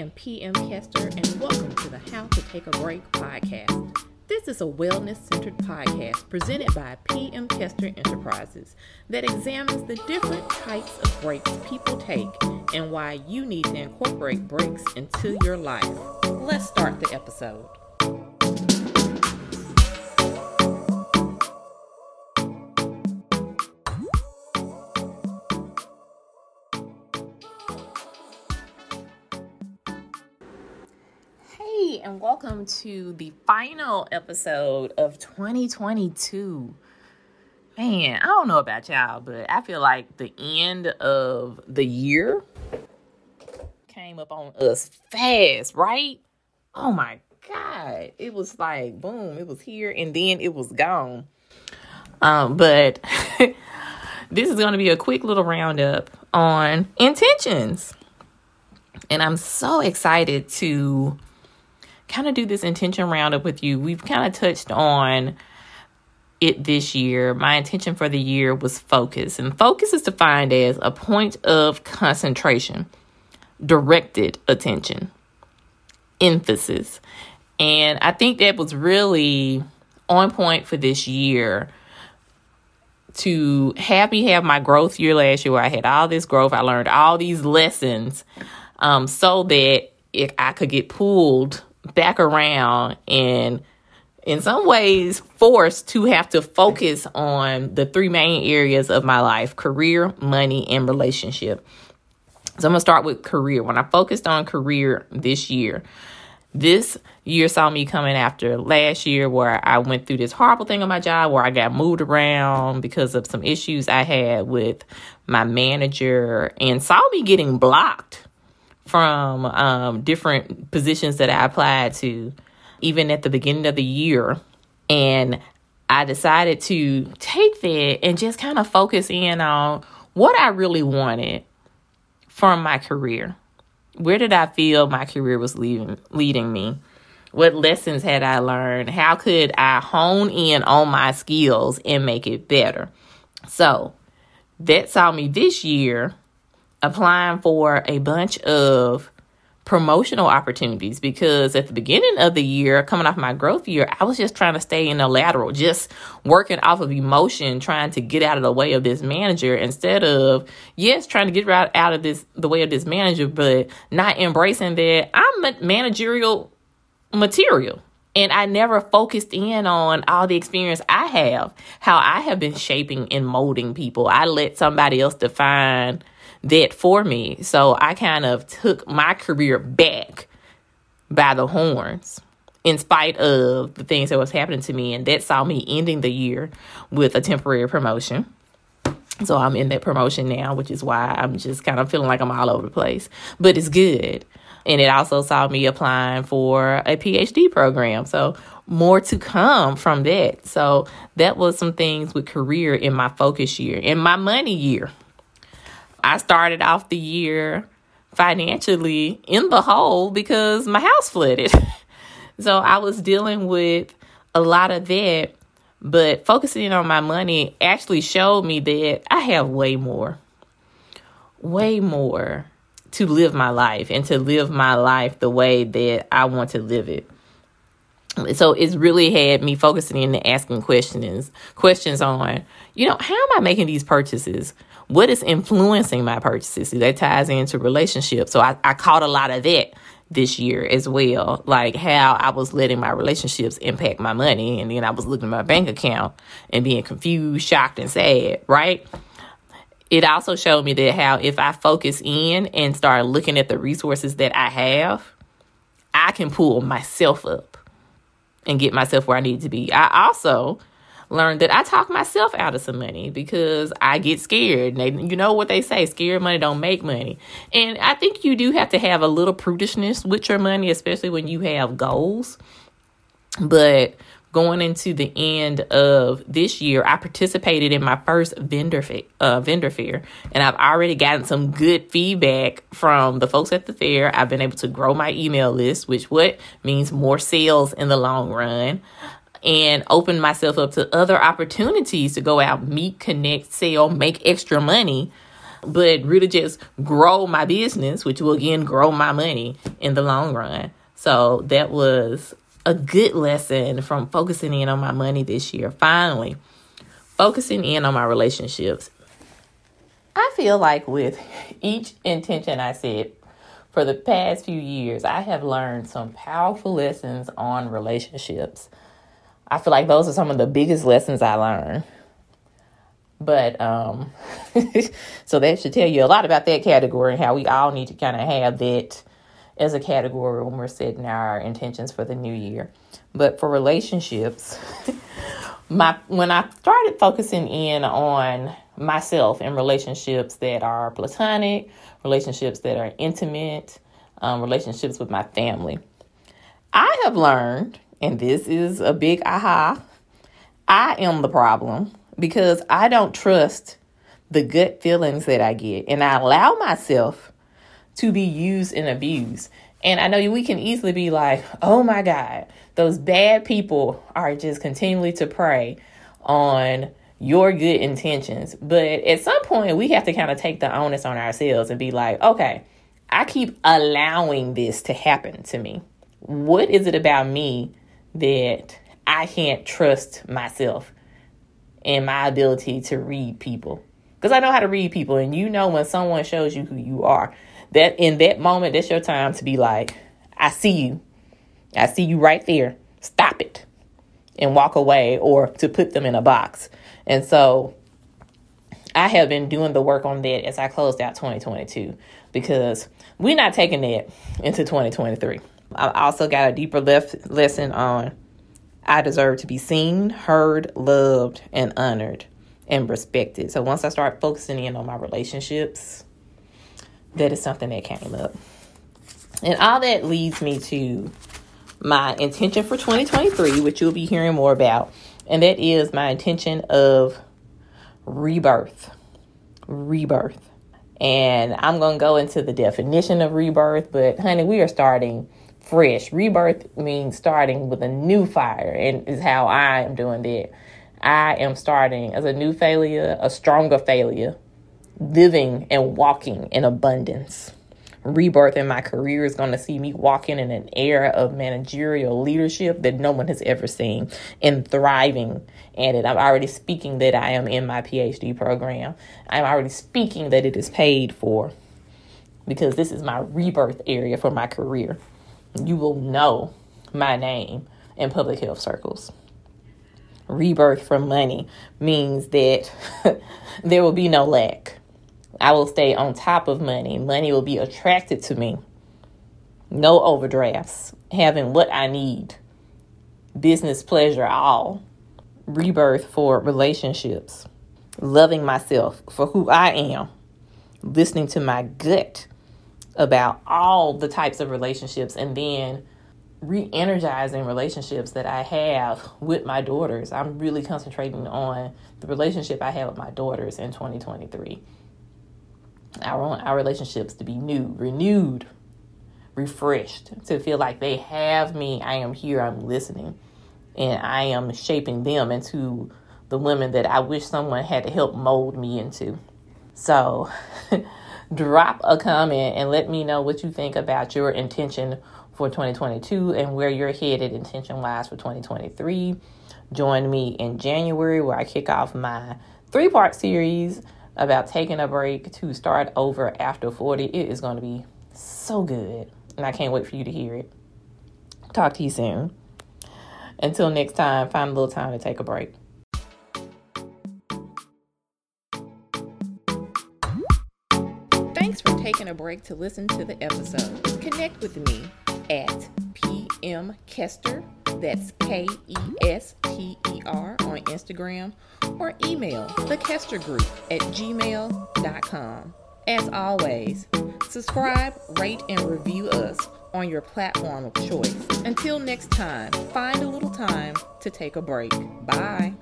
am PM Kester, and welcome to the How to Take a Break podcast. This is a wellness centered podcast presented by PM Kester Enterprises that examines the different types of breaks people take and why you need to incorporate breaks into your life. Let's start the episode. And welcome to the final episode of 2022. Man, I don't know about y'all, but I feel like the end of the year came up on us fast, right? Oh my God. It was like, boom, it was here and then it was gone. Um, but this is going to be a quick little roundup on intentions. And I'm so excited to kind of do this intention roundup with you. We've kind of touched on it this year. My intention for the year was focus, and focus is defined as a point of concentration, directed attention, emphasis. And I think that was really on point for this year to have me have my growth year last year where I had all this growth. I learned all these lessons um, so that if I could get pulled back around and in some ways forced to have to focus on the three main areas of my life career, money, and relationship. So I'm to start with career. When I focused on career this year, this year saw me coming after last year where I went through this horrible thing on my job where I got moved around because of some issues I had with my manager and saw me getting blocked from um, different positions that I applied to, even at the beginning of the year. And I decided to take that and just kind of focus in on what I really wanted from my career. Where did I feel my career was leading, leading me? What lessons had I learned? How could I hone in on my skills and make it better? So that saw me this year applying for a bunch of promotional opportunities because at the beginning of the year, coming off my growth year, I was just trying to stay in the lateral, just working off of emotion, trying to get out of the way of this manager instead of, yes, trying to get right out of this, the way of this manager, but not embracing that I'm managerial material. And I never focused in on all the experience I have, how I have been shaping and molding people. I let somebody else define that for me. So I kind of took my career back by the horns in spite of the things that was happening to me and that saw me ending the year with a temporary promotion. So I'm in that promotion now, which is why I'm just kind of feeling like I'm all over the place. But it's good. And it also saw me applying for a PhD program. So more to come from that. So that was some things with career in my focus year. In my money year, I started off the year financially in the hole because my house flooded. so I was dealing with a lot of that, but focusing on my money actually showed me that I have way more, way more to live my life and to live my life the way that I want to live it. So it's really had me focusing in and asking questions, questions on, you know, how am I making these purchases? what is influencing my purchases? That ties into relationships. So I, I caught a lot of that this year as well, like how I was letting my relationships impact my money. And then I was looking at my bank account and being confused, shocked, and sad, right? It also showed me that how if I focus in and start looking at the resources that I have, I can pull myself up and get myself where I need to be. I also learned that I talk myself out of some money because I get scared. They, you know what they say, scared money don't make money. And I think you do have to have a little prudishness with your money, especially when you have goals. But going into the end of this year, I participated in my first vendor fa- uh, vendor fair, and I've already gotten some good feedback from the folks at the fair. I've been able to grow my email list, which what means more sales in the long run and open myself up to other opportunities to go out, meet, connect, sell, make extra money but really just grow my business, which will again grow my money in the long run. So that was a good lesson from focusing in on my money this year. Finally, focusing in on my relationships. I feel like with each intention I set for the past few years, I have learned some powerful lessons on relationships. I feel like those are some of the biggest lessons I learned. But um so that should tell you a lot about that category and how we all need to kind of have that as a category when we're setting our intentions for the new year. But for relationships, my when I started focusing in on myself in relationships that are platonic, relationships that are intimate, um, relationships with my family, I have learned, and this is a big aha, I am the problem because I don't trust the gut feelings that I get, and I allow myself to be used and abused. And I know we can easily be like, oh my God, those bad people are just continually to prey on your good intentions. But at some point, we have to kind of take the onus on ourselves and be like, okay, I keep allowing this to happen to me. What is it about me that I can't trust myself and my ability to read people? Because I know how to read people, and you know when someone shows you who you are that in that moment, that's your time to be like, I see you. I see you right there. Stop it. And walk away or to put them in a box. And so I have been doing the work on that as I closed out 2022 because we're not taking that into 2023. I also got a deeper lesson on I deserve to be seen, heard, loved, and honored and respected. So once I start focusing in on my relationships, that is something that came up. And all that leads me to my intention for 2023, which you'll be hearing more about. And that is my intention of rebirth. Rebirth. And I'm going to go into the definition of rebirth, but honey, we are starting fresh. Rebirth means starting with a new fire, and is how I am doing that. I am starting as a new failure, a stronger failure, living and walking in abundance. Rebirth in my career is going to see me walking in an era of managerial leadership that no one has ever seen and thriving in it. I'm already speaking that I am in my PhD program. I'm already speaking that it is paid for because this is my rebirth area for my career. You will know my name in public health circles rebirth from money means that there will be no lack. I will stay on top of money. Money will be attracted to me. No overdrafts. Having what I need. Business pleasure, all. Rebirth for relationships. Loving myself for who I am. Listening to my gut about all the types of relationships and then re energizing relationships that I have with my daughters. I'm really concentrating on the relationship I have with my daughters in 2023 I want our relationships to be new, renewed, refreshed, to feel like they have me. I am here, I'm listening, and I am shaping them into the women that I wish someone had to help mold me into. So, drop a comment and let me know what you think about your intention for 2022 and where you're headed intention wise for 2023. Join me in January where I kick off my three part series about taking a break to start over after 40. It is going to be so good. And I can't wait for you to hear it. Talk to you soon. Until next time, find a little time to take a break. Thanks for taking a break to listen to the episode. Connect with me at PM Kester that's K E S T E R on Instagram or email the Kester Group at gmail.com. As always, subscribe, rate, and review us on your platform of choice. Until next time, find a little time to take a break. Bye.